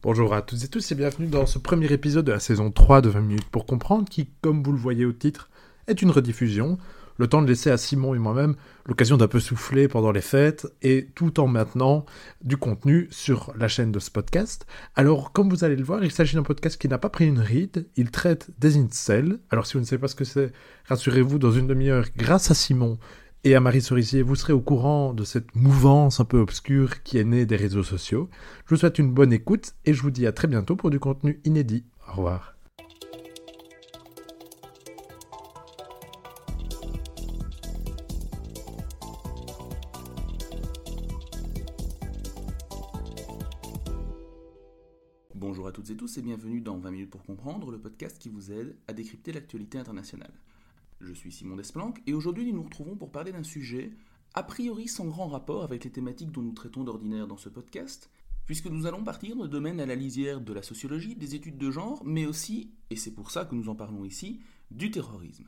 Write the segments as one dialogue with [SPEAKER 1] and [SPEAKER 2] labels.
[SPEAKER 1] Bonjour à toutes et tous et bienvenue dans ce premier épisode de la saison 3 de 20 minutes pour comprendre qui, comme vous le voyez au titre, est une rediffusion. Le temps de laisser à Simon et moi-même l'occasion d'un peu souffler pendant les fêtes et tout en maintenant du contenu sur la chaîne de ce podcast. Alors, comme vous allez le voir, il s'agit d'un podcast qui n'a pas pris une ride. Il traite des incels. Alors, si vous ne savez pas ce que c'est, rassurez-vous, dans une demi-heure, grâce à Simon, et à Marie Cerisier, vous serez au courant de cette mouvance un peu obscure qui est née des réseaux sociaux. Je vous souhaite une bonne écoute et je vous dis à très bientôt pour du contenu inédit. Au revoir.
[SPEAKER 2] Bonjour à toutes et tous et bienvenue dans 20 minutes pour comprendre, le podcast qui vous aide à décrypter l'actualité internationale. Je suis Simon Desplanques et aujourd'hui nous nous retrouvons pour parler d'un sujet a priori sans grand rapport avec les thématiques dont nous traitons d'ordinaire dans ce podcast, puisque nous allons partir de domaine à la lisière de la sociologie, des études de genre, mais aussi, et c'est pour ça que nous en parlons ici, du terrorisme.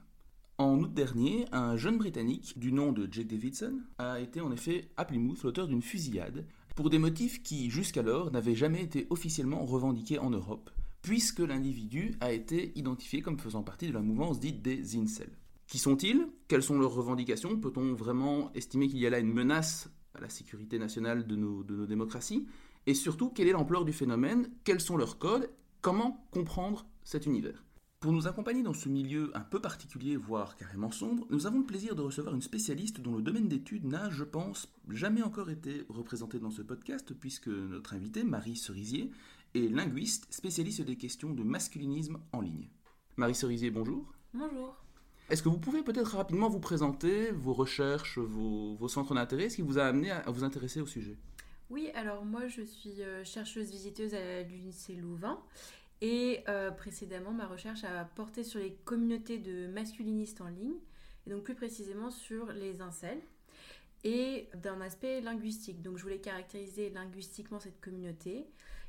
[SPEAKER 2] En août dernier, un jeune Britannique du nom de Jake Davidson a été en effet à Plymouth l'auteur d'une fusillade pour des motifs qui, jusqu'alors, n'avaient jamais été officiellement revendiqués en Europe, puisque l'individu a été identifié comme faisant partie de la mouvance dite des incels. Qui sont-ils? Quelles sont leurs revendications? Peut-on vraiment estimer qu'il y a là une menace à la sécurité nationale de nos, démocraties? Et surtout, quelle est l'ampleur du phénomène? Quels sont leurs codes? Comment comprendre cet univers? Pour nous accompagner dans ce milieu un peu particulier, voire carrément sombre, nous avons le plaisir de recevoir une spécialiste dont le domaine d'étude n'a, je pense, jamais encore été représenté dans ce podcast, puisque notre invitée, Marie Cerisier, est linguiste, spécialiste des questions de masculinisme en ligne. Marie Cerisier, bonjour.
[SPEAKER 3] Bonjour.
[SPEAKER 2] Est-ce que vous pouvez peut-être rapidement vous présenter vos recherches, vos, centres d'intérêt, ce qui vous a amené à, vous intéresser au sujet?
[SPEAKER 3] Oui, alors moi je suis euh, chercheuse visiteuse à l'UNICE Louvain et euh, précédemment ma recherche a porté sur les communautés de masculinistes en ligne et donc plus précisément sur les incels et d'un aspect linguistique. Donc je voulais caractériser linguistiquement cette communauté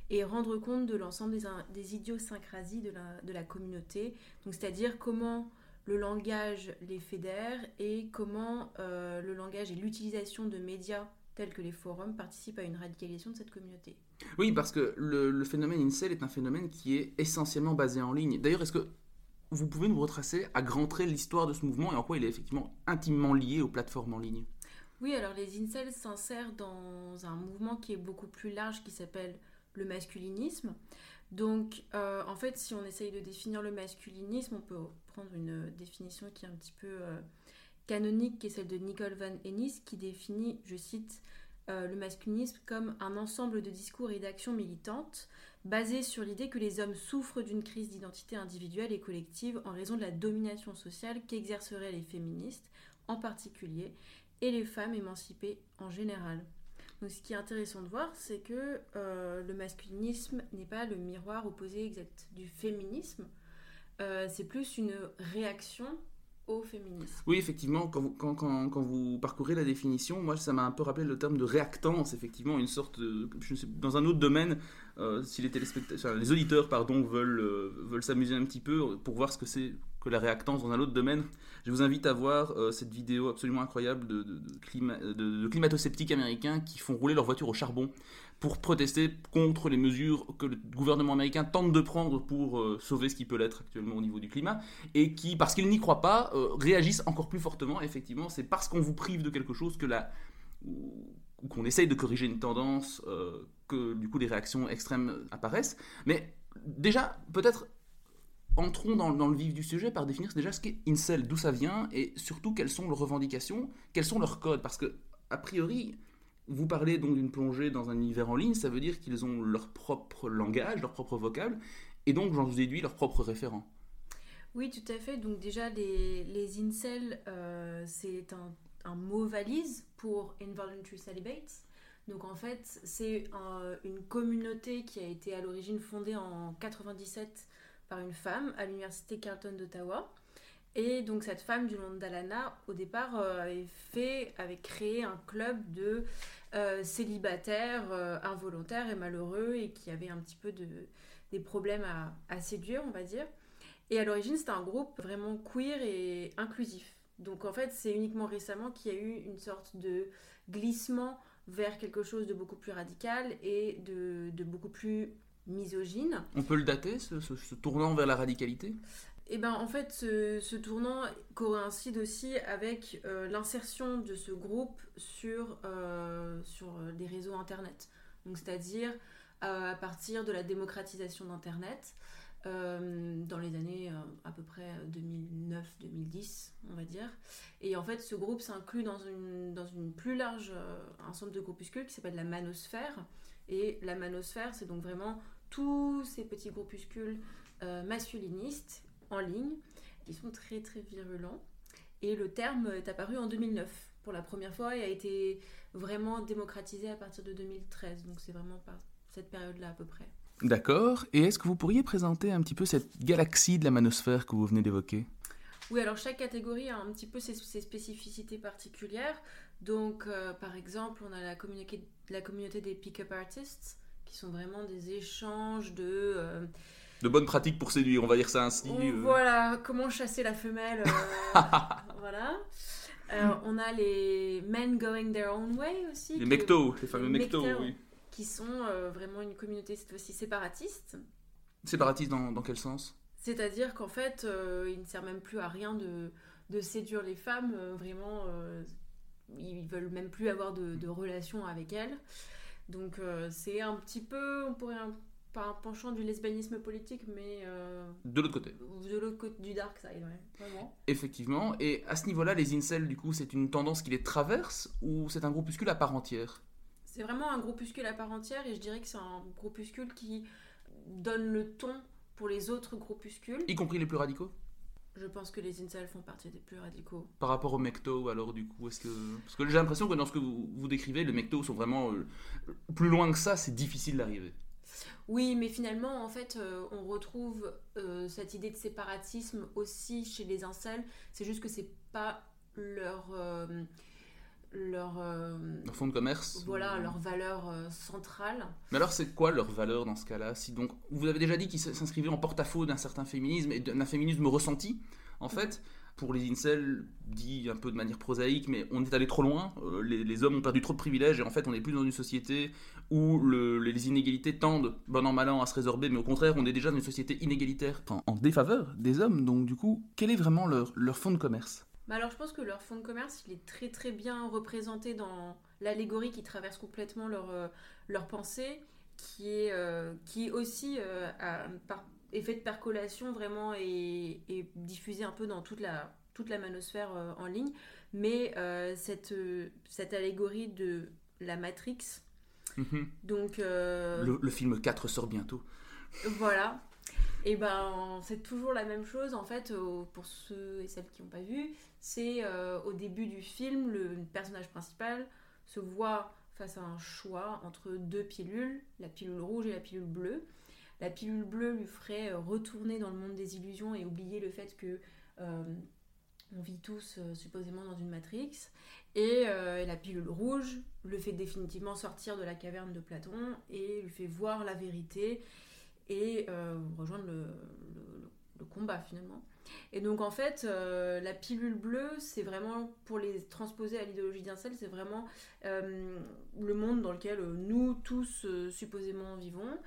[SPEAKER 3] et rendre compte de l'ensemble des, idiosyncrasies de la, de la communauté, donc c'est-à-dire comment le langage les fédère et comment euh, le langage et l'utilisation de médias tels que les forums participent à une radicalisation de cette communauté.
[SPEAKER 2] Oui, parce que le, phénomène incel est un phénomène qui est essentiellement basé en ligne. D'ailleurs, est-ce que vous pouvez nous retracer à grands traits l'histoire de ce mouvement et en quoi il est effectivement intimement lié aux plateformes en ligne?
[SPEAKER 3] Oui, alors les incels s'insèrent dans un mouvement qui est beaucoup plus large qui s'appelle le masculinisme. Donc, euh, en fait, si on essaye de définir le masculinisme, on peut prendre une définition qui est un petit peu euh, canonique, qui est celle de Nicole Van Ennis, qui définit, je cite, euh, le masculinisme comme un ensemble de discours et d'actions militantes basés sur l'idée que les hommes souffrent d'une crise d'identité individuelle et collective en raison de la domination sociale qu'exerceraient les féministes en particulier et les femmes émancipées en général. Donc, ce qui est intéressant de voir, c'est que euh, le masculinisme n'est pas le miroir opposé exact du féminisme. Euh, c'est plus une réaction au féminisme.
[SPEAKER 2] Oui, effectivement, quand vous, parcourez la définition, moi, ça m'a un peu rappelé le terme de réactance, effectivement, une sorte, dans un autre domaine, euh, si les, téléspectateurs, les auditeurs pardon, veulent, veulent s'amuser un petit peu pour voir ce que c'est que la réactance dans un autre domaine, je vous invite à voir euh, cette vidéo absolument incroyable de, de, climato-sceptiques américains qui font rouler leur voiture au charbon pour protester contre les mesures que le gouvernement américain tente de prendre pour euh, sauver ce qui peut l'être actuellement au niveau du climat, et qui, parce qu'ils n'y croient pas, euh, réagissent encore plus fortement. Effectivement, c'est parce qu'on vous prive de quelque chose que la ou qu'on essaye de corriger une tendance, que du coup les réactions extrêmes apparaissent. Mais déjà, peut-être entrons dans, le vif du sujet par définir déjà ce qu'est incel, d'où ça vient et surtout quelles sont leurs revendications, quels sont leurs codes. Parce que, a priori, vous parlez donc d'une plongée dans un univers en ligne, ça veut dire qu'ils ont leur propre langage, leur propre vocable, et donc j'en déduis leurs propres référents.
[SPEAKER 3] Oui, tout à fait. Donc déjà, les, les incels, euh, c'est un, un, mot valise pour involuntary celibates. Donc en fait, c'est une communauté qui a été à l'origine fondée en 97 par une femme à l'université Carleton d'Ottawa. Et donc cette femme du nom d'Alana, au départ, euh, avait fait, avait créé un club de euh, célibataires euh, involontaires et malheureux et qui avaient un petit peu de, des problèmes à, à séduire, on va dire. Et à l'origine, c'était un groupe vraiment queer et inclusif. Donc en fait, c'est uniquement récemment qu'il y a eu une sorte de glissement vers quelque chose de beaucoup plus radical et de, de beaucoup plus misogyne.
[SPEAKER 2] On peut le dater, ce, ce- ce tournant vers la radicalité?
[SPEAKER 3] Et ben en fait, ce, tournant coïncide aussi avec euh, l'insertion de ce groupe sur, euh, sur euh, les réseaux Internet. C'est-à-dire euh, à partir de la démocratisation d'Internet euh, dans les années euh, à peu près 2009-2010, on va dire. Et en fait, ce groupe s'inclut dans une, plus large euh, ensemble de groupuscules qui s'appelle la manosphère. Et la manosphère, c'est donc vraiment tous ces petits groupuscules euh, masculinistes en ligne qui sont très très virulents. Et le terme est apparu en 2009 pour la première fois et a été vraiment démocratisé à partir de 2013. Donc c'est vraiment par cette période-là à peu près.
[SPEAKER 2] D'accord. Et est-ce que vous pourriez présenter un petit peu cette galaxie de la manosphère que vous venez d'évoquer?
[SPEAKER 3] Oui, alors chaque catégorie a un petit peu ses, ses spécificités particulières. Donc, euh, par exemple, on a la communauté, la communauté des pick-up artists, qui sont vraiment des échanges de... euh,
[SPEAKER 2] De bonnes pratiques pour séduire, on va dire ça ainsi.
[SPEAKER 3] on-
[SPEAKER 2] euh.
[SPEAKER 3] Voilà, comment chasser la femelle. euh, voilà. Euh, on a les men going their own way aussi.
[SPEAKER 2] Les mectos, les fameux mectos. oui.
[SPEAKER 3] Qui sont euh, vraiment une communauté cette fois-ci séparatiste.
[SPEAKER 2] Séparatistes dans, dans quel sens?
[SPEAKER 3] C'est-à-dire qu'en fait, euh, il ne sert même plus à rien de, de séduire les femmes. vraiment, ils veulent même plus avoir de, de relations avec elles. Donc c'est un petit peu, on pourrait, un, pas un penchant du lesbianisme politique, mais euh,
[SPEAKER 2] De l'autre côté.
[SPEAKER 3] de l'autre côté du dark side, ouais, vraiment.
[SPEAKER 2] Effectivement. Et à ce niveau-là, les incels, du coup, c'est une tendance qui les traverse ou c'est un groupuscule à part entière?
[SPEAKER 3] C'est vraiment un groupuscule à part entière et je dirais que c'est un groupuscule qui donne le ton pour les autres groupuscules.
[SPEAKER 2] Y compris les plus radicaux?
[SPEAKER 3] Je pense que les incels font partie des plus radicaux.
[SPEAKER 2] Par rapport aux mectos, alors du coup, est-ce que... Parce que j'ai l'impression que dans ce que vous, vous décrivez, les mectos sont vraiment... euh, plus loin que ça, c'est difficile d'arriver.
[SPEAKER 3] Oui, mais finalement, en fait, euh, on retrouve euh, cette idée de séparatisme aussi chez les incels. C'est juste que c'est pas leur euh, leur
[SPEAKER 2] Leur fonds de commerce
[SPEAKER 3] voilà
[SPEAKER 2] ou-
[SPEAKER 3] leur valeur centrale.
[SPEAKER 2] Mais alors, c'est quoi leur valeur dans ce cas-là si donc Vous avez déjà dit qu'ils s'inscrivaient en porte-à-faux d'un certain féminisme et d'un féminisme ressenti. En fait, pour les incels, dit un peu de manière prosaïque, mais on est allé trop loin. euh, les, les hommes ont perdu trop de privilèges et en fait, on n'est plus dans une société où le- les inégalités tendent, bon an mal an, à se résorber, mais au contraire, on est déjà dans une société inégalitaire, en, en défaveur des hommes. Donc, du coup, quel est vraiment leur, leur fonds de commerce?
[SPEAKER 3] Bah alors, je pense que leur fonds de commerce, il est très très bien représenté dans l'allégorie qui traverse complètement leur euh, leur pensée, qui est euh, qui aussi euh, par effet de percolation vraiment est diffusé un peu dans toute la toute la manosphère euh, en ligne, mais euh, cette euh, cette allégorie de la Matrix,
[SPEAKER 2] Mhm.
[SPEAKER 3] donc
[SPEAKER 2] le, le film 4 sort bientôt.
[SPEAKER 3] voilà. Et ben, c'est toujours la même chose en fait pour ceux et celles qui n'ont pas vu. C'est euh, au début du film, le personnage principal se voit face à un choix entre deux pilules, la pilule rouge et la pilule bleue. La pilule bleue lui ferait euh, retourner dans le monde des illusions et oublier le fait que euh, on vit tous euh, supposément dans une matrix. Et la pilule rouge le fait définitivement sortir de la caverne de Platon et lui fait voir la vérité et rejoindre le, combat finalement. Et donc en fait, la pilule bleue, c'est vraiment pour les transposer à l'idéologie d'Incel, c'est vraiment le monde dans lequel nous tous supposément vivons,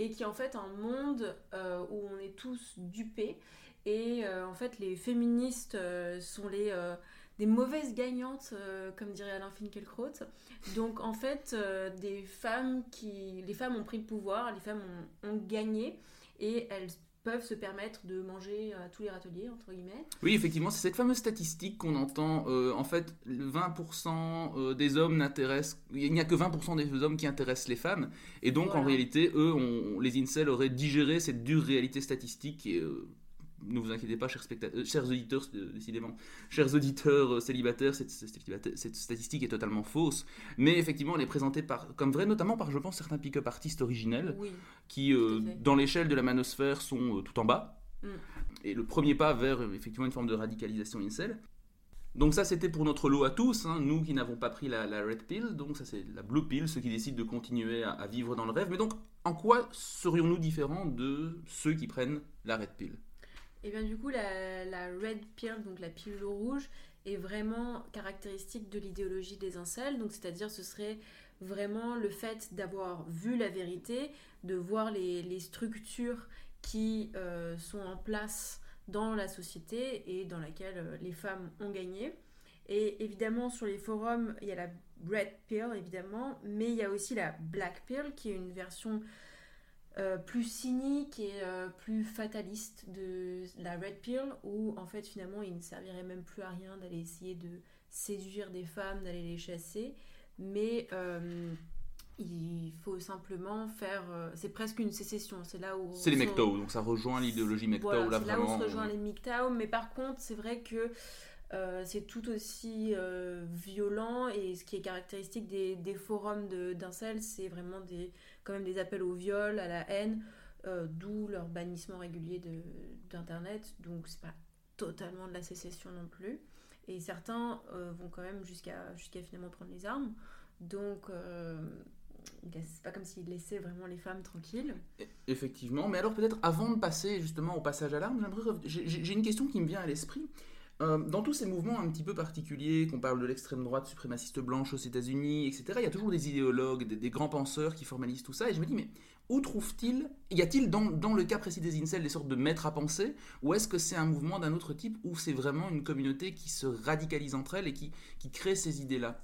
[SPEAKER 3] et qui est en fait un monde euh, où on est tous dupés. Et euh, en fait, les féministes euh, sont les des mauvaises gagnantes, comme dirait Alain Finkielkraut. Donc en fait, des femmes qui, les femmes ont pris le pouvoir, les femmes ont, ont gagné et elles peuvent se permettre de manger à tous les râteliers entre guillemets.
[SPEAKER 2] Oui, effectivement, c'est cette fameuse statistique qu'on entend. euh, en fait, le 20% euh, des hommes n'intéressent. Il n'y a que 20% des hommes qui intéressent les femmes. Et donc, en réalité, eux, on- les incels auraient digéré cette dure réalité statistique. Et euh, ne vous inquiétez pas, chers, euh, chers auditeurs, euh, décidément, chers auditeurs euh, célibataires, cette, cette- cette statistique est totalement fausse. Mais effectivement, elle est présentée par, comme vraie, notamment par, je pense, certains pick-up artistes originels
[SPEAKER 3] Oui.
[SPEAKER 2] qui, euh, dans l'échelle de la manosphère, sont euh, tout en bas.
[SPEAKER 3] Mm.
[SPEAKER 2] Et le premier pas vers effectivement une forme de radicalisation incel. Donc ça, c'était pour notre lot à tous, hein, nous qui n'avons pas pris la, la red pill. Donc ça, c'est la blue pill, ceux qui décident de continuer à, à vivre dans le rêve. Mais donc, en quoi serions-nous différents de ceux qui prennent la red pill?
[SPEAKER 3] Et bien du coup, la, la red pill, donc la pilule rouge, est vraiment caractéristique de l'idéologie des incels. Donc c'est-à-dire, ce serait vraiment le fait d'avoir vu la vérité, de voir les, les structures qui euh, sont en place dans la société et dans laquelle euh, les femmes ont gagné. Et évidemment, sur les forums, il y a la Red Pill, évidemment, mais il y a aussi la Black Pill, qui est une version euh, plus cynique et euh, plus fataliste de la Red Pill, où en fait, finalement, il ne servirait même plus à rien d'aller essayer de séduire des femmes, d'aller les chasser, mais euh, il faut simplement faire. c'est presque une sécession, c'est là où.
[SPEAKER 2] C'est les MGTOW, donc ça rejoint l'idéologie MGTOW
[SPEAKER 3] voilà,
[SPEAKER 2] là
[SPEAKER 3] c'est là où
[SPEAKER 2] vraiment.
[SPEAKER 3] se rejoint les MGTOW, mais par contre, c'est vrai que c'est tout aussi violent et ce qui est caractéristique des, des forums de- d'incel, c'est vraiment des, quand même des appels au viol, à la haine, euh, d'où leur bannissement régulier d'Internet. Donc, c'est pas totalement de la sécession non plus. Et certains euh, vont quand même jusqu'à jusqu'à finalement prendre les armes. Donc, euh, c'est pas comme s'ils laissaient vraiment les femmes tranquilles.
[SPEAKER 2] Effectivement, mais alors peut-être avant de passer justement au passage à l'arme, j'ai une question qui me vient à l'esprit. Euh, dans tous ces mouvements un petit peu particuliers, qu'on parle de l'extrême droite suprémaciste blanche aux États-Unis, etc., il y a toujours des idéologues, des, grands penseurs qui formalisent tout ça, et je me dis, mais où trouve-t-il, y a-t-il dans, le cas précis des incels des sortes de maîtres à penser, ou est-ce que c'est un mouvement d'un autre type, ou c'est vraiment une communauté qui se radicalise entre elles et qui, crée ces idées-là?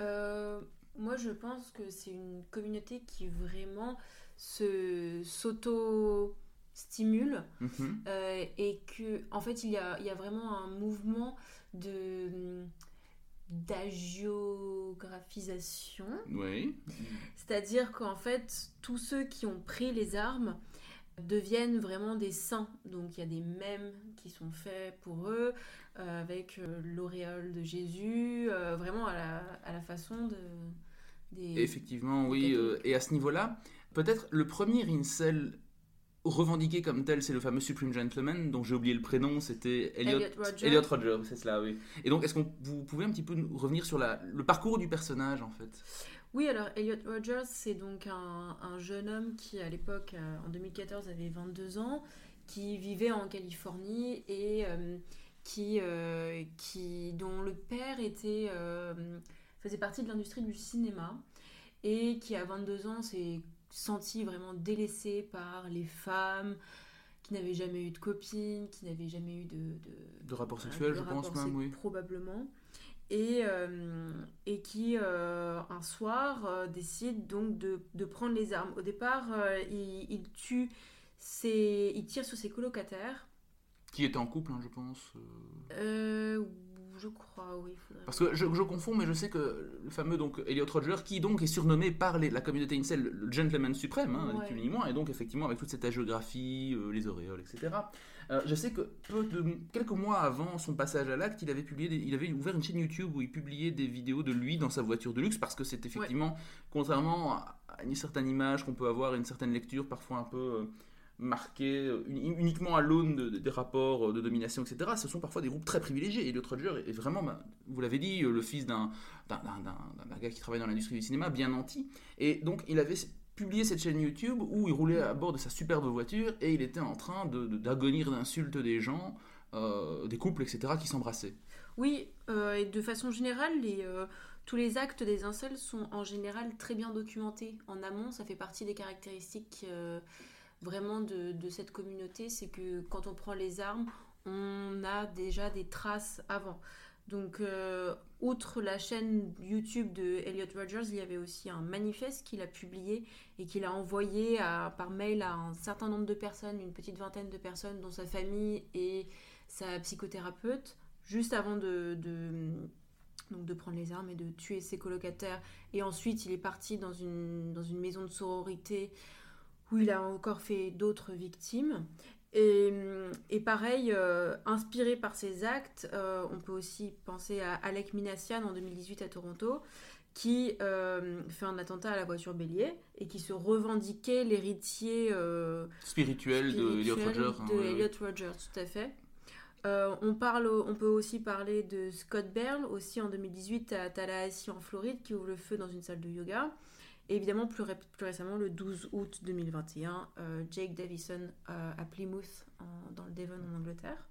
[SPEAKER 3] Euh, moi, je pense que c'est une communauté qui vraiment se s'auto-stimule
[SPEAKER 2] Mhm.
[SPEAKER 3] euh, et que, en fait, il y a, il y a vraiment un mouvement de d'agiographisation.
[SPEAKER 2] Oui.
[SPEAKER 3] C'est-à-dire qu'en fait, tous ceux qui ont pris les armes deviennent vraiment des saints. Donc il y a des mèmes qui sont faits pour eux, euh, avec euh, l'auréole de Jésus, vraiment à la, à la façon de... Des...
[SPEAKER 2] Effectivement, oui. et à ce niveau-là, peut-être le premier incel revendiqué comme tel, c'est le fameux Supreme Gentleman, dont j'ai oublié le prénom, c'était Elliot,
[SPEAKER 3] Elliot Rodger.
[SPEAKER 2] Elliot c'est cela, oui. Et donc, est-ce que vous pouvez un petit peu nous revenir sur la, le parcours du personnage, en fait?
[SPEAKER 3] Oui, alors Elliot Rogers, c'est donc un, un jeune homme qui, à l'époque, euh, en 2014, avait 22 ans, qui vivait en Californie et euh, qui, euh, qui, dont le père était, euh, faisait partie de l'industrie du cinéma et qui, à 22 ans, s'est senti vraiment délaissé par les femmes, qui n'avaient jamais eu de copine, qui n'avaient jamais eu de, de,
[SPEAKER 2] De rapport sexuel,
[SPEAKER 3] de
[SPEAKER 2] je pense même, oui.
[SPEAKER 3] Probablement. Et, euh, et qui, euh, un soir, euh, décide donc de, de prendre les armes. Au départ, il, il tue ses... Il tire sur ses colocataires.
[SPEAKER 2] Qui était en couple, hein, je pense.
[SPEAKER 3] Je crois, oui. faudrait-
[SPEAKER 2] Parce que je, je confonds, mais je sais que le fameux donc, Elliot Rodger, qui donc est surnommé par les- la communauté incel le- le gentleman suprême, hein, ni
[SPEAKER 3] Ouais.
[SPEAKER 2] plus ni moins, et donc effectivement avec toute cette agiographie, euh, les auréoles, etc. Euh, je sais que peu de, quelques mois avant son passage à l'acte, il avait publié, des- il avait ouvert une chaîne YouTube où il publiait des vidéos de lui dans sa voiture de luxe, parce que c'est effectivement, contrairement à une certaine image qu'on peut avoir, une certaine lecture parfois un peu euh, marquée euh, uni- uniquement à l'aune de- de- des rapports euh, de domination, etc. Ce sont parfois des groupes très privilégiés. Elliot Rodger est vraiment, bah, vous l'avez dit, euh, le fils d'un gars qui travaille dans l'industrie du cinéma, bien nanti. Et donc, il avait publié cette chaîne YouTube où il roulait à bord de sa superbe voiture et il était en train de- de- d'agonir d'insultes des gens, des couples, etc., qui s'embrassaient.
[SPEAKER 3] Oui, et de façon générale, tous les actes des incels sont en général très bien documentés. En amont, ça fait partie des caractéristiques vraiment de, cette communauté, c'est que quand on prend les armes, on a déjà des traces avant. Donc, euh, outre la chaîne YouTube de Elliot Rogers, il y avait aussi un manifeste qu'il a publié et qu'il a envoyé par mail à un certain nombre de personnes, une petite vingtaine de personnes, dont sa famille et sa psychothérapeute, juste avant de, prendre les armes et de tuer ses colocataires. Et ensuite, il est parti dans une maison de sororité où il a encore fait d'autres victimes. Et, et pareil, euh, inspiré par ces actes, euh, on peut aussi penser à Alec Minassian en 2018 à Toronto, qui euh, fait un attentat à la voiture bélier et qui se revendiquait l'héritier euh,
[SPEAKER 2] Spirituel, de Elliot
[SPEAKER 3] spirituel
[SPEAKER 2] hein,
[SPEAKER 3] de
[SPEAKER 2] ouais, ouais.
[SPEAKER 3] Elliot Rodgers, tout à fait. Euh, on, parle, on peut aussi parler de Scott Berl, aussi en 2018 à Tallahassee en Floride, qui ouvre le feu dans une salle de yoga. Et évidemment, plus, ré- plus récemment, le 12 août 2021, euh, Jake Davison euh, à Plymouth, en- dans le Devon en Angleterre.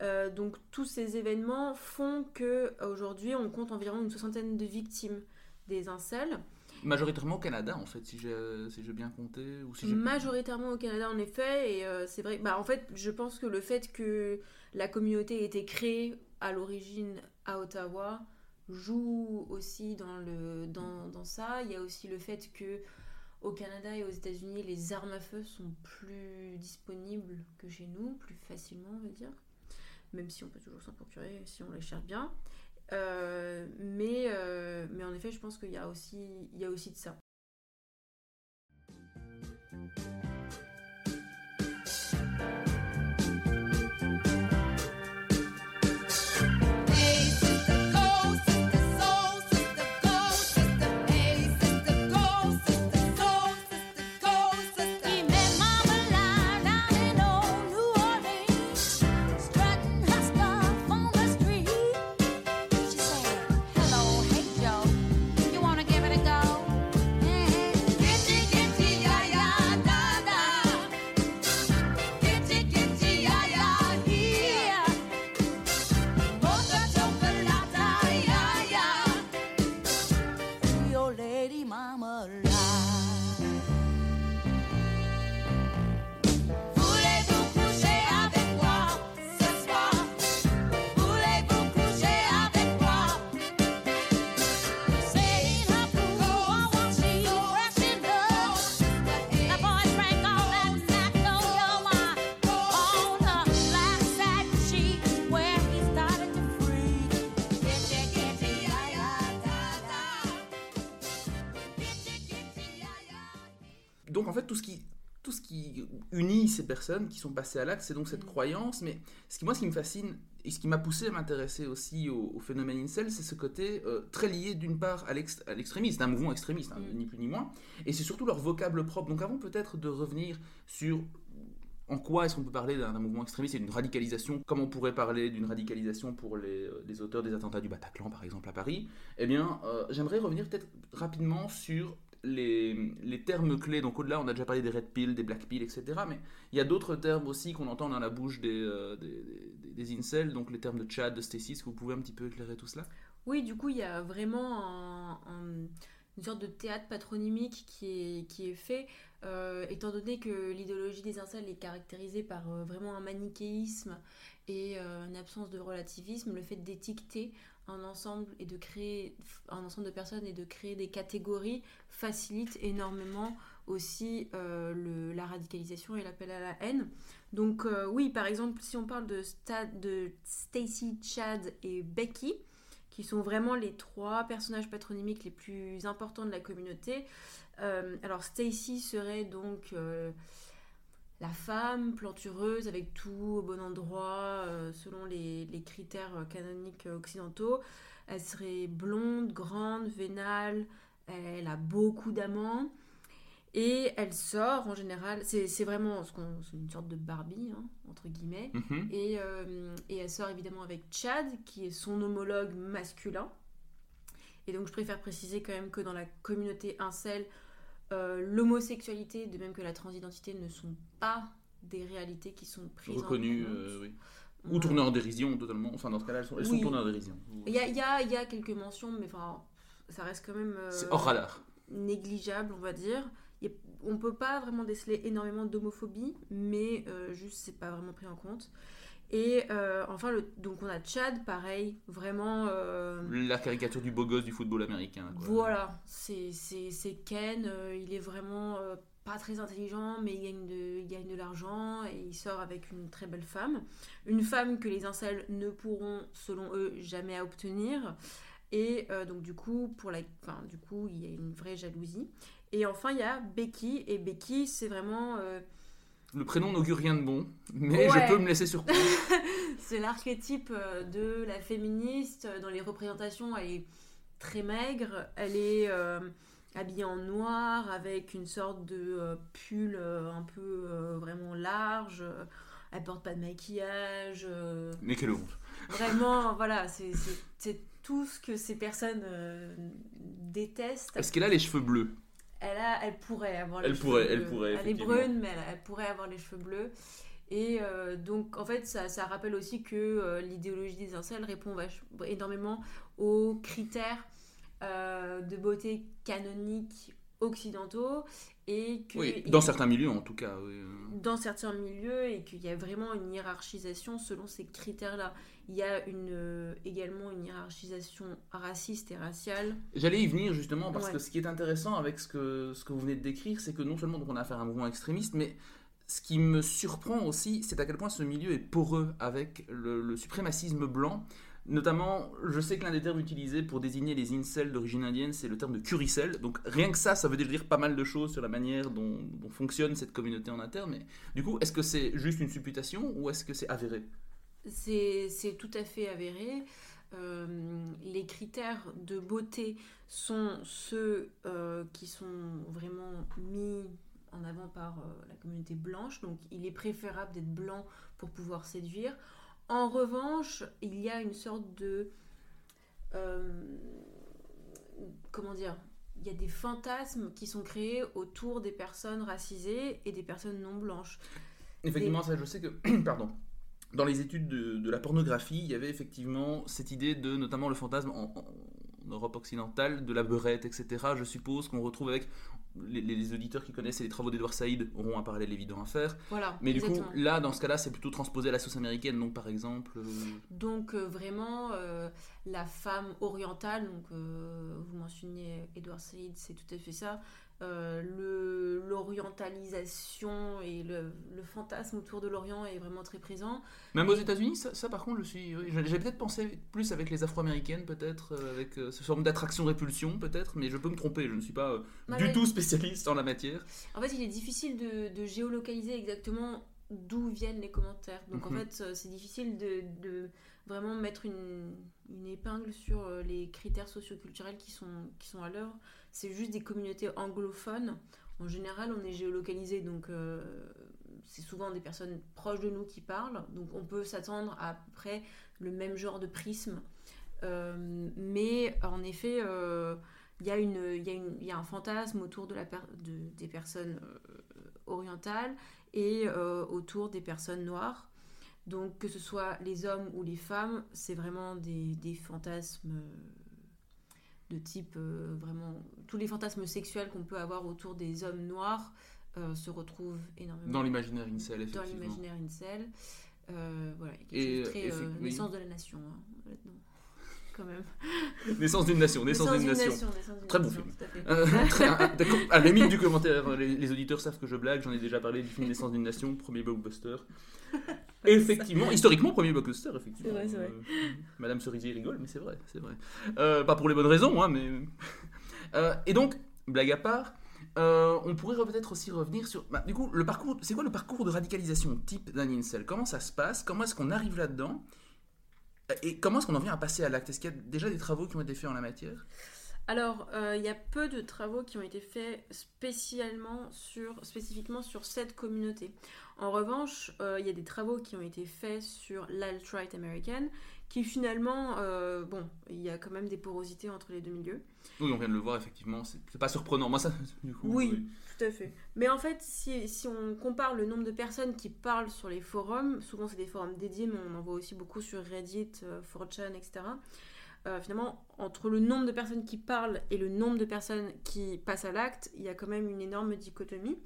[SPEAKER 3] Euh, donc tous ces événements font que aujourd'hui on compte environ une soixantaine de victimes des incels.
[SPEAKER 2] Majoritairement au Canada, en fait, si j'ai si bien compté. Ou si
[SPEAKER 3] Majoritairement au Canada, en effet, et euh, c'est vrai. Bah, en fait, je pense que le fait que la communauté ait été créée à l'origine à Ottawa joue aussi dans, le, dans, dans ça. Il y a aussi le fait que au Canada et aux États-Unis, les armes à feu sont plus disponibles que chez nous, plus facilement, on va dire. Même si on peut toujours s'en procurer si on les cherche bien. Euh, mais, euh, mais en effet, je pense qu'il y a aussi de ça.
[SPEAKER 4] mama
[SPEAKER 2] alive. Ces personnes qui sont passées à l'acte, c'est donc cette croyance. Mais ce qui, moi, ce qui me fascine et ce qui m'a poussé à m'intéresser aussi au, au phénomène incel, c'est ce côté euh, très lié d'une part à l'ex- à l'extrémisme, un mouvement extrémiste, hein,
[SPEAKER 3] Mm.
[SPEAKER 2] ni plus ni moins, et c'est surtout leur vocable propre. Donc avant peut-être de revenir sur en quoi est-ce qu'on peut parler d'un d'un mouvement extrémiste et d'une radicalisation, comme on pourrait parler d'une radicalisation pour les, euh, les auteurs des attentats du Bataclan, par exemple, à Paris, eh bien, euh, j'aimerais revenir peut-être rapidement sur les, termes clés. Donc au-delà, on a déjà parlé des red pill, des black pill, etc. Mais il y a d'autres termes aussi qu'on entend dans la bouche des, euh, incels, donc les termes de Chad, de Stacy. Est-ce que vous pouvez un petit peu éclairer tout cela?
[SPEAKER 3] Oui, du coup, il y a vraiment un- un- une sorte de théâtre patronymique qui est, qui est fait, euh, étant donné que l'idéologie des incels est caractérisée par euh, vraiment un manichéisme et euh, une absence de relativisme, le fait d'étiqueter un ensemble et de créer un ensemble de personnes et de créer des catégories facilite énormément aussi euh, le- la radicalisation et l'appel à la haine. Donc euh, oui, par exemple, si on parle de, de Stacy, Chad et Becky, qui sont vraiment les trois personnages patronymiques les plus importants de la communauté. Euh, alors Stacy serait donc la femme plantureuse avec tout au bon endroit euh, selon les, les critères euh, canoniques euh, occidentaux. Elle serait blonde, grande, vénale, elle a beaucoup d'amants. Et elle sort en général, c'est vraiment ce une sorte de Barbie, hein, entre guillemets.
[SPEAKER 2] Mhm.
[SPEAKER 3] Et, euh, et elle sort évidemment avec Chad, qui est son homologue masculin. Et donc je préfère préciser quand même que dans la communauté incel, euh, l'homosexualité, de même que la transidentité, ne sont pas des réalités qui sont prises en
[SPEAKER 2] Reconnues,
[SPEAKER 3] compte.
[SPEAKER 2] euh, oui. Ou tournées en dérision, totalement. Enfin, dans ce cas-là, elles sont, elles sont
[SPEAKER 3] Oui.
[SPEAKER 2] tournées en dérision.
[SPEAKER 3] Il y a, il y a- il y a quelques mentions, mais enfin, ça reste quand même euh,
[SPEAKER 2] C'est hors radar.
[SPEAKER 3] négligeable, on va dire. A- on peut pas vraiment déceler énormément d'homophobie, mais euh, juste c'est pas vraiment pris en compte. Et euh, enfin, le, donc on a Chad, pareil, vraiment. euh,
[SPEAKER 2] La caricature du beau gosse du football américain. quoi.
[SPEAKER 3] voilà, c'est Ken, euh, il est vraiment pas très intelligent, mais il gagne, de, il gagne de l'argent et il sort avec une très belle femme. Une femme que les incels ne pourront, selon eux, jamais obtenir. Et donc du coup, pour la, enfin, du coup, il y a une vraie jalousie. Et enfin, il y a Becky. Et Becky, c'est vraiment...
[SPEAKER 2] Le prénom n'augure rien de bon, mais
[SPEAKER 3] Ouais.
[SPEAKER 2] je peux me laisser surprendre.
[SPEAKER 3] C'est l'archétype euh, de la féministe. euh, Dans les représentations, elle est très maigre. Elle est euh, habillée en noir avec une sorte de euh, pull euh, un peu vraiment large. Elle porte pas de maquillage.
[SPEAKER 2] mais quelle honte.
[SPEAKER 3] Vraiment, voilà, c'est- tout ce que ces personnes détestent.
[SPEAKER 2] Est-ce qu'elle a les cheveux bleus
[SPEAKER 3] Elle, a, elle pourrait avoir les
[SPEAKER 2] Elle
[SPEAKER 3] cheveux
[SPEAKER 2] pourrait, elle
[SPEAKER 3] bleus.
[SPEAKER 2] pourrait,
[SPEAKER 3] Elle est brune, mais elle, elle pourrait avoir les cheveux bleus. Et euh, donc, en fait, ça, ça rappelle aussi que euh, l'idéologie des incels répond énormément aux critères euh, de beauté canoniques occidentaux et que
[SPEAKER 2] Oui, dans certains milieux en tout cas. oui.
[SPEAKER 3] dans certains milieux et qu'il y a vraiment une hiérarchisation selon ces critères-là. Il y a une, euh, également une hiérarchisation raciste et raciale.
[SPEAKER 2] J'allais y venir justement parce
[SPEAKER 3] Ouais.
[SPEAKER 2] que ce qui est intéressant avec ce que, ce que vous venez de décrire, c'est que non seulement donc, on a affaire à un mouvement extrémiste, mais ce qui me surprend aussi, c'est à quel point ce milieu est poreux avec le, le suprémacisme blanc. Notamment, je sais que l'un des termes utilisés pour désigner les incels d'origine indienne, c'est le terme de curicel. Donc rien que ça, ça veut dire pas mal de choses sur la manière dont, fonctionne cette communauté en interne. Mais du coup, est-ce que c'est juste une supputation ou est-ce que c'est avéré?
[SPEAKER 3] C'est c'est tout à fait avéré. Euh, les critères de beauté sont ceux euh, qui sont vraiment mis en avant par euh, la communauté blanche. Donc il est préférable d'être blanc pour pouvoir séduire. En revanche, il y a une sorte de... euh, comment dire il y a des fantasmes qui sont créés autour des personnes racisées et des personnes non blanches.
[SPEAKER 2] Effectivement, ça, je sais que, pardon, dans les études de, de la pornographie, il y avait effectivement cette idée de, notamment le fantasme en, en Europe occidentale, de la beurette, etc. Je suppose qu'on retrouve avec les, les auditeurs qui connaissent les travaux d'Edward Said auront un parallèle évident à faire.
[SPEAKER 3] Voilà.
[SPEAKER 2] Mais du coup, là, dans ce cas-là, c'est plutôt transposé à la sauce américaine, donc par exemple. euh,
[SPEAKER 3] Donc euh, vraiment, euh, la femme orientale, donc vous mentionnez Edward Said, c'est tout à fait ça. Euh, L'orientalisation et le, le fantasme autour de l'Orient est vraiment très présent.
[SPEAKER 2] Même aux États-Unis, ça, ça, par contre, je suis. j'ai peut-être pensé plus avec les Afro-américaines, peut-être, euh, avec euh, ce forme d'attraction-répulsion, peut-être, mais je peux me tromper. Je ne suis pas euh, du tout spécialiste en la matière.
[SPEAKER 3] En fait, il est difficile de, de géolocaliser exactement d'où viennent les commentaires. Donc en
[SPEAKER 2] Mhm.
[SPEAKER 3] fait, euh, c'est difficile de, de vraiment mettre une, épingle sur euh, les critères socioculturels qui sont, qui sont à l'œuvre. C'est juste des communautés anglophones. En général, on est géolocalisé, donc euh, c'est souvent des personnes proches de nous qui parlent. Donc on peut s'attendre à, près le même genre de prisme. Euh, mais en effet, il y, a un fantasme autour des personnes orientales et autour des personnes noires. Donc que ce soit les hommes ou les femmes, c'est vraiment des, des fantasmes euh, de type euh, vraiment... Tous les fantasmes sexuels qu'on peut avoir autour des hommes noirs euh, se retrouvent énormément
[SPEAKER 2] Dans l'imaginaire incel,
[SPEAKER 3] dans
[SPEAKER 2] effectivement.
[SPEAKER 3] l'imaginaire incel. Euh, voilà, il y a quelque
[SPEAKER 2] Et,
[SPEAKER 3] chose de très
[SPEAKER 2] effe- oui.
[SPEAKER 3] naissance de la nation hein. Quand même.
[SPEAKER 2] Naissance d'une nation, naissance d'une nation. Très bon film.
[SPEAKER 3] à.
[SPEAKER 2] Euh, d'accord. à la limite du commentaire, les, les auditeurs savent que je blague, j'en ai déjà parlé du film Naissance d'une nation, premier blockbuster. Effectivement, historiquement, premier blockbuster, effectivement.
[SPEAKER 3] C'est vrai, c'est vrai.
[SPEAKER 2] Euh, Madame Cerisier rigole, mais c'est vrai, c'est vrai. Euh, pas pour les bonnes raisons, hein, mais. Euh, et donc, blague à part, on pourrait peut-être aussi revenir sur. bah, du coup, le parcours, c'est quoi le parcours de radicalisation type d'un incel? Comment ça se passe? Comment est-ce qu'on arrive là-dedans? Et comment est-ce qu'on en vient à passer à l'acte? Est-ce qu'il y a déjà des travaux qui ont été faits en la matière?
[SPEAKER 3] Alors, euh, il y a peu de travaux qui ont été faits spécialement sur, spécifiquement sur cette communauté. En revanche, euh, il y a des travaux qui ont été faits sur l'alt-right américaine, qui finalement, euh, bon, il y a quand même des porosités entre les deux milieux.
[SPEAKER 2] Oui, on vient de le voir, effectivement. C'est pas surprenant. Moi, ça, du coup.
[SPEAKER 3] Oui. Tout à fait. Mais en fait, si, si on compare le nombre de personnes qui parlent sur les forums, souvent c'est des forums dédiés, mais on en voit aussi beaucoup sur Reddit, euh, 4chan, etc. Euh, finalement, entre le nombre de personnes qui parlent et le nombre de personnes qui passent à l'acte, il y a quand même une énorme dichotomie.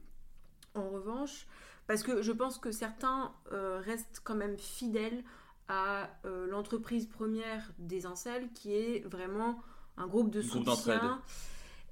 [SPEAKER 3] En revanche, parce que je pense que certains euh, restent quand même fidèles à euh, l'entreprise première des incels, qui est vraiment un groupe de
[SPEAKER 2] Groupe
[SPEAKER 3] soutien.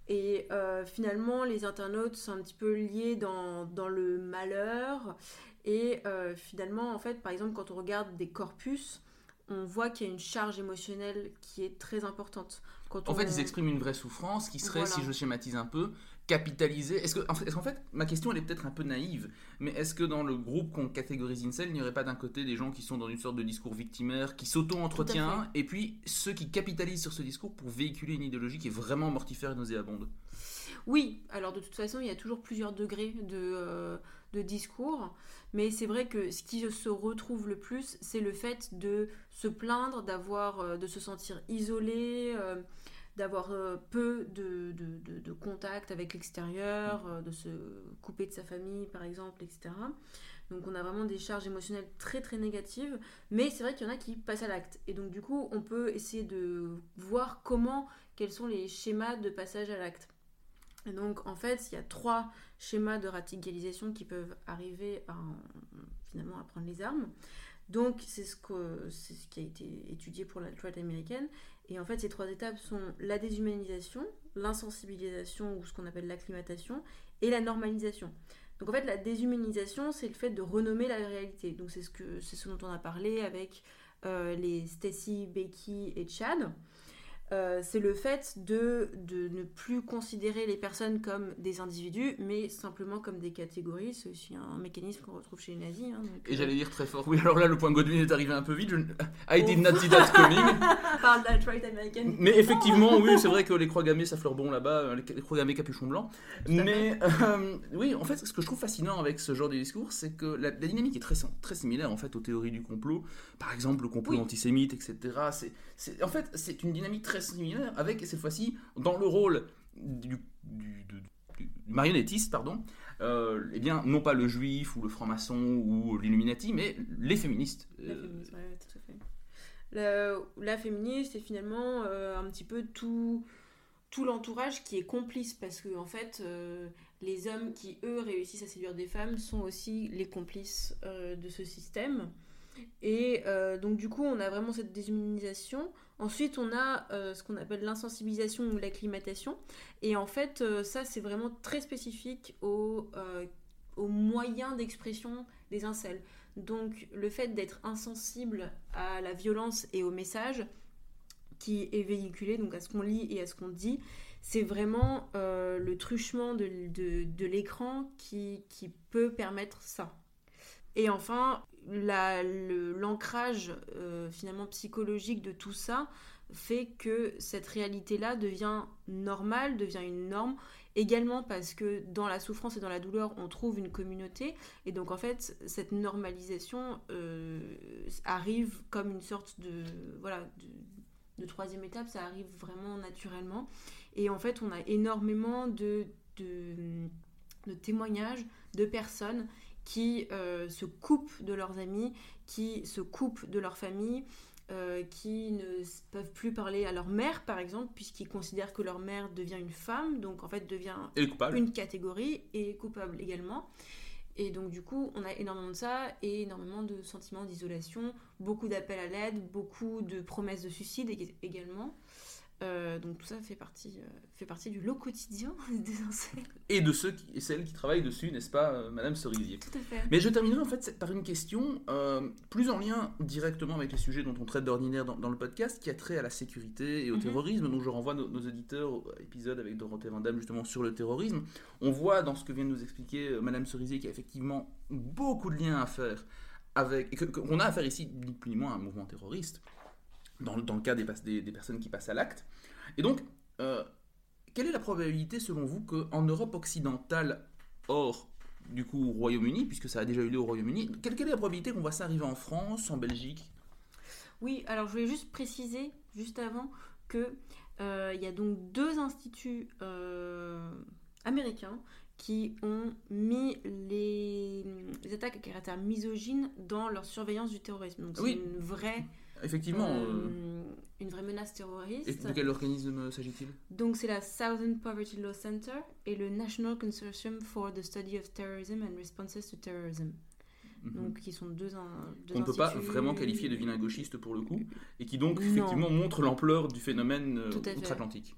[SPEAKER 3] Et euh, finalement, les internautes sont un petit peu liés dans, dans le malheur. Et euh, finalement, en fait, par exemple, quand on regarde des corpus, on voit qu'il y a une charge émotionnelle qui est très importante. Quand
[SPEAKER 2] En
[SPEAKER 3] on...
[SPEAKER 2] fait, ils expriment une vraie souffrance qui serait,
[SPEAKER 3] Voilà.
[SPEAKER 2] si je schématise un peu, capitalisée. Est-ce que, en qu'en fait, ma question elle est peut-être un peu naïve, mais est-ce que dans le groupe qu'on catégorise incel, il n'y aurait pas d'un côté des gens qui sont dans une sorte de discours victimaire, qui s'auto-entretient, et puis ceux qui capitalisent sur ce discours pour véhiculer une idéologie qui est vraiment mortifère et nauséabonde?
[SPEAKER 3] Oui, alors de toute façon, il y a toujours plusieurs degrés de, euh, de discours, mais c'est vrai que ce qui se retrouve le plus, c'est le fait de se plaindre, d'avoir, euh, de se sentir isolé, euh, d'avoir euh, peu de, de, de- de contact avec l'extérieur, euh, de se couper de sa famille par exemple, etc. Donc on a vraiment des charges émotionnelles très très négatives, mais c'est vrai qu'il y en a qui passent à l'acte. Et donc du coup on peut essayer de voir comment, quels sont les schémas de passage à l'acte. Et donc en fait il y a trois schémas de radicalisation qui peuvent arriver à finalement à prendre les armes. Donc c'est ce, que, c'est ce qui a été étudié pour la droite américaine. Et en fait ces trois étapes sont la déshumanisation, l'insensibilisation ou ce qu'on appelle l'acclimatation et la normalisation. Donc en fait la déshumanisation c'est le fait de renommer la réalité. Donc c'est ce, que, c'est ce dont on a parlé avec euh, les Stacy, Becky et Chad. Euh, c'est le fait de, de ne plus considérer les personnes comme des individus, mais simplement comme des catégories. C'est aussi un mécanisme qu'on retrouve chez les nazis. hein, donc,
[SPEAKER 2] Et
[SPEAKER 3] euh,
[SPEAKER 2] j'allais dire très fort, oui, alors là, le point Godwin est arrivé un peu vite. Je... I did not see that coming.
[SPEAKER 3] par la right américaine.
[SPEAKER 2] Mais effectivement, oui, c'est vrai que les croix gammées, ça fleure bon là-bas, euh, les, croix gammées capuchon blanc. Mais euh, oui, en fait, ce que je trouve fascinant avec ce genre de discours, c'est que la, la dynamique est très, très similaire en fait aux théories du complot. Par exemple, le complot
[SPEAKER 3] Oui.
[SPEAKER 2] antisémite, etc. C'est- en fait, c'est une dynamique très similaire avec, cette fois-ci, dans le rôle du, du- du- du marionnettiste, pardon, euh, eh bien, non pas le juif ou le franc-maçon ou l'illuminati, mais les féministes.
[SPEAKER 3] La
[SPEAKER 2] Euh,
[SPEAKER 3] féministe, ouais, tout à fait. La, la féministe est finalement euh, un petit peu tout, tout l'entourage qui est complice parce que en fait euh, les hommes qui eux réussissent à séduire des femmes sont aussi les complices euh, de ce système et euh, donc du coup on a vraiment cette déshumanisation. Ensuite on a euh, ce qu'on appelle l'insensibilisation ou l'acclimatation. Et en fait euh, ça c'est vraiment très spécifique aux, moyens d'expression des incels. Donc le fait d'être insensible à la violence et au message qui est véhiculé, donc à ce qu'on lit et à ce qu'on dit, c'est vraiment le truchement de, de- de l'écran qui, qui peut permettre ça. Et enfin, l'ancrage euh, finalement psychologique de tout ça fait que cette réalité-là devient normale, devient une norme, également parce que dans la souffrance et dans la douleur, on trouve une communauté, et donc en fait, cette normalisation euh, arrive comme une sorte de, voilà, de, troisième étape, ça arrive vraiment naturellement, et en fait, on a énormément de, de témoignages de personnes qui euh, se coupent de leurs amis, qui se coupent de leur famille, euh, qui ne peuvent plus parler à leur mère, par exemple, puisqu'ils considèrent que leur mère devient une femme, donc en fait devient une catégorie et coupable également. Et donc du coup, on a énormément de ça et énormément de sentiments d'isolation, beaucoup d'appels à l'aide, beaucoup de promesses de suicide ég- également. Euh, donc tout ça fait partie, euh, fait partie du lot quotidien des incels.
[SPEAKER 2] Et de ceux qui, et celles qui travaillent dessus, n'est-ce pas, euh, Madame Cerisier?
[SPEAKER 3] Tout à fait.
[SPEAKER 2] Mais je terminerai en fait par une question plus en lien directement avec les sujets dont on traite d'ordinaire dans, dans le podcast, qui a trait à la sécurité et au
[SPEAKER 3] Mhm.
[SPEAKER 2] terrorisme. Donc je renvoie nos, nos auditeurs au épisode avec Dorothée Vandame justement sur le terrorisme. On voit dans ce que vient de nous expliquer Madame Cerisier qu'il y a effectivement beaucoup de liens à faire avec, qu'on a affaire ici ni plus ni moins à un mouvement terroriste, dans, le- dans le cas des, pas- des- des personnes qui passent à l'acte. Et donc, euh, quelle est la probabilité selon vous qu'en Europe occidentale, hors du coup au Royaume-Uni, puisque ça a déjà eu lieu au Royaume-Uni, quelle, quelle est la probabilité qu'on voit ça arriver en France, en Belgique?
[SPEAKER 3] Oui, alors je voulais juste préciser, juste avant, que euh, y a donc deux instituts euh, américains qui ont mis les, les attaques à caractère misogyne dans leur surveillance du terrorisme. Donc c'est
[SPEAKER 2] Oui.
[SPEAKER 3] une vraie,
[SPEAKER 2] Effectivement. euh,
[SPEAKER 3] euh, une vraie menace
[SPEAKER 2] et
[SPEAKER 3] terroriste.
[SPEAKER 2] de quel organisme s'agit-il?
[SPEAKER 3] Donc c'est la Southern Poverty Law Center et le National Consortium for the Study of Terrorism and Responses to Terrorism.
[SPEAKER 2] Mhm.
[SPEAKER 3] Donc qui sont deux,
[SPEAKER 2] On ne peut pas vraiment qualifier de vilain gauchiste pour le coup, et qui donc
[SPEAKER 3] Non.
[SPEAKER 2] effectivement montre l'ampleur du phénomène euh, outre-Atlantique.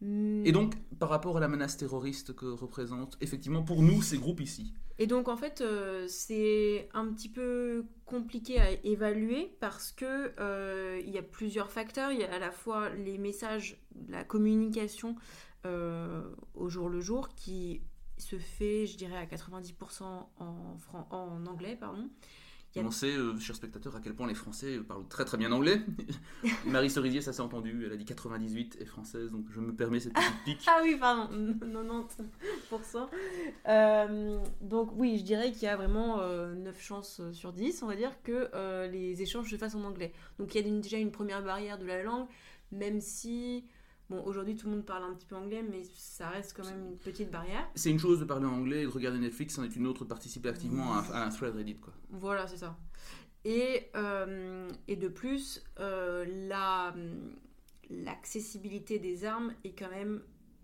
[SPEAKER 3] Mm.
[SPEAKER 2] Et donc, par rapport à la menace terroriste que représente, effectivement, pour nous, ces groupes ici,
[SPEAKER 3] Et donc en fait euh, c'est un petit peu compliqué à évaluer parce que euh, il y a plusieurs facteurs. Il y a à la fois les messages, la communication euh, au jour le jour qui se fait, je dirais, à 90% en, fran- en anglais. Pardon. Il y a-
[SPEAKER 2] on sait, euh, chers spectateurs, à quel point les Français parlent très très bien anglais. Marie Cerisier, ça s'est entendu, elle a dit 98 est française, donc je me permets cette petite pique.
[SPEAKER 3] Ah oui, pardon, 90%. Euh, donc oui, je dirais qu'il y a vraiment euh, 9 chances sur 10, on va dire, que euh, les échanges se fassent en anglais. Donc il y a une- déjà une première barrière de la langue, même si Bon, aujourd'hui, tout le monde parle un petit peu anglais, mais ça reste quand même une petite barrière.
[SPEAKER 2] C'est une chose de parler anglais et de regarder Netflix, c'en est une autre de participer activement à un, à un thread Reddit. Quoi.
[SPEAKER 3] Voilà, c'est ça. Et, euh, et de plus, euh, la- l'accessibilité des armes est quand même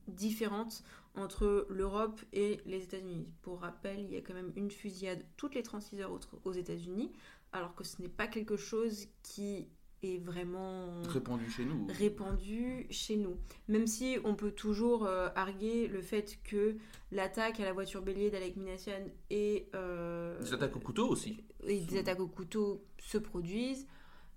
[SPEAKER 3] différente entre l'Europe et les États-Unis. Pour rappel, il y a quand même une fusillade toutes les 36 heures aux États-Unis, alors que ce n'est pas quelque chose qui est vraiment
[SPEAKER 2] Répandu chez nous.
[SPEAKER 3] répandu chez nous. Même si on peut toujours euh, arguer le fait que l'attaque à la voiture bélier d'Alec Minassian et, euh,
[SPEAKER 2] Des attaques au couteau aussi.
[SPEAKER 3] et des attaques au couteau se produisent.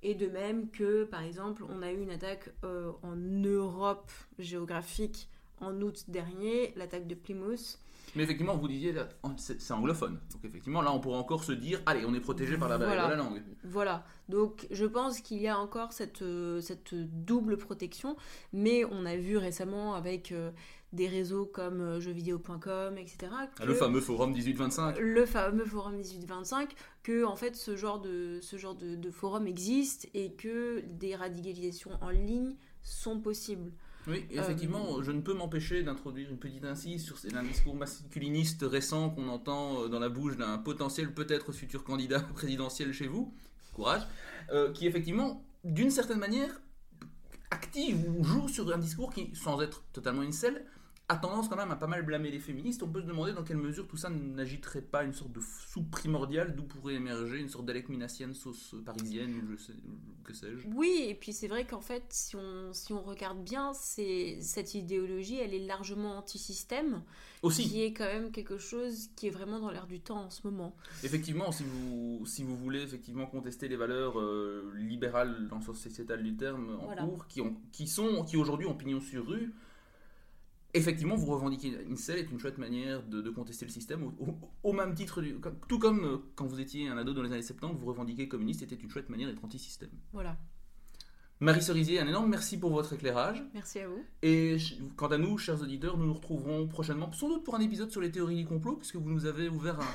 [SPEAKER 3] Et de même que, par exemple, on a eu une attaque euh, en Europe géographique en août dernier, l'attaque de Plymouth.
[SPEAKER 2] Mais effectivement, vous disiez, c'est anglophone. Donc effectivement, là, on pourrait encore se dire, allez, on est protégé par la barrière
[SPEAKER 3] Voilà.
[SPEAKER 2] de la langue.
[SPEAKER 3] Voilà, donc je pense qu'il y a encore cette, euh, cette double protection, mais on a vu récemment avec euh, des réseaux comme euh, jeuxvideo.com, etc.
[SPEAKER 2] Ah,
[SPEAKER 3] que-
[SPEAKER 2] Le fameux forum 1825.
[SPEAKER 3] le fameux forum 1825, que en fait ce genre de, ce genre de, de forum existe et que des radicalisations en ligne sont possibles.
[SPEAKER 2] Oui,
[SPEAKER 3] Euh,
[SPEAKER 2] effectivement, je ne peux m'empêcher d'introduire une petite incise sur un discours masculiniste récent qu'on entend euh, dans la bouche d'un potentiel peut-être futur candidat présidentiel chez vous. Courage. Euh, qui effectivement, d'une certaine manière, active ou joue sur un discours qui, sans être totalement une selle, a tendance quand même à pas mal blâmer les féministes. On peut se demander dans quelle mesure tout ça n'agiterait pas une sorte de soupe primordiale d'où pourrait émerger une sorte d'Alec Minassienne sauce parisienne ou je sais, que sais-je.
[SPEAKER 3] Oui, et puis c'est vrai qu'en fait, si on, si on regarde bien, c'est, cette idéologie, elle est largement anti-système,
[SPEAKER 2] Aussi,
[SPEAKER 3] qui est quand même quelque chose qui est vraiment dans l'air du temps en ce moment.
[SPEAKER 2] Effectivement, si vous, si vous voulez effectivement contester les valeurs euh, libérales dans le sens sociétal du terme en
[SPEAKER 3] Voilà.
[SPEAKER 2] cours, qui, ont, qui, sont, qui aujourd'hui ont pignon sur rue, effectivement, vous revendiquer une selle est une chouette manière de, de contester le système, au, au- au même titre, du, comme- tout comme euh, quand vous étiez un ado dans les années 70, vous revendiquer communiste était une chouette manière d'être anti-système.
[SPEAKER 3] Voilà.
[SPEAKER 2] Marie Cerisier, un énorme merci pour votre éclairage.
[SPEAKER 3] Merci à vous.
[SPEAKER 2] Et quant à nous, chers auditeurs, nous nous retrouverons prochainement, sans doute pour un épisode sur les théories du complot, puisque vous nous avez ouvert un,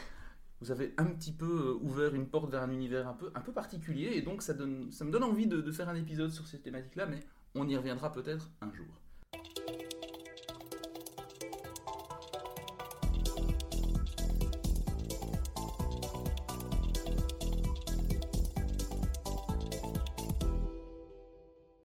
[SPEAKER 2] vous avez un petit peu euh, ouvert une porte vers un univers un peu, un peu particulier, et donc ça, donne, ça me donne envie de, de faire un épisode sur ces thématiques-là, mais on y reviendra peut-être un jour.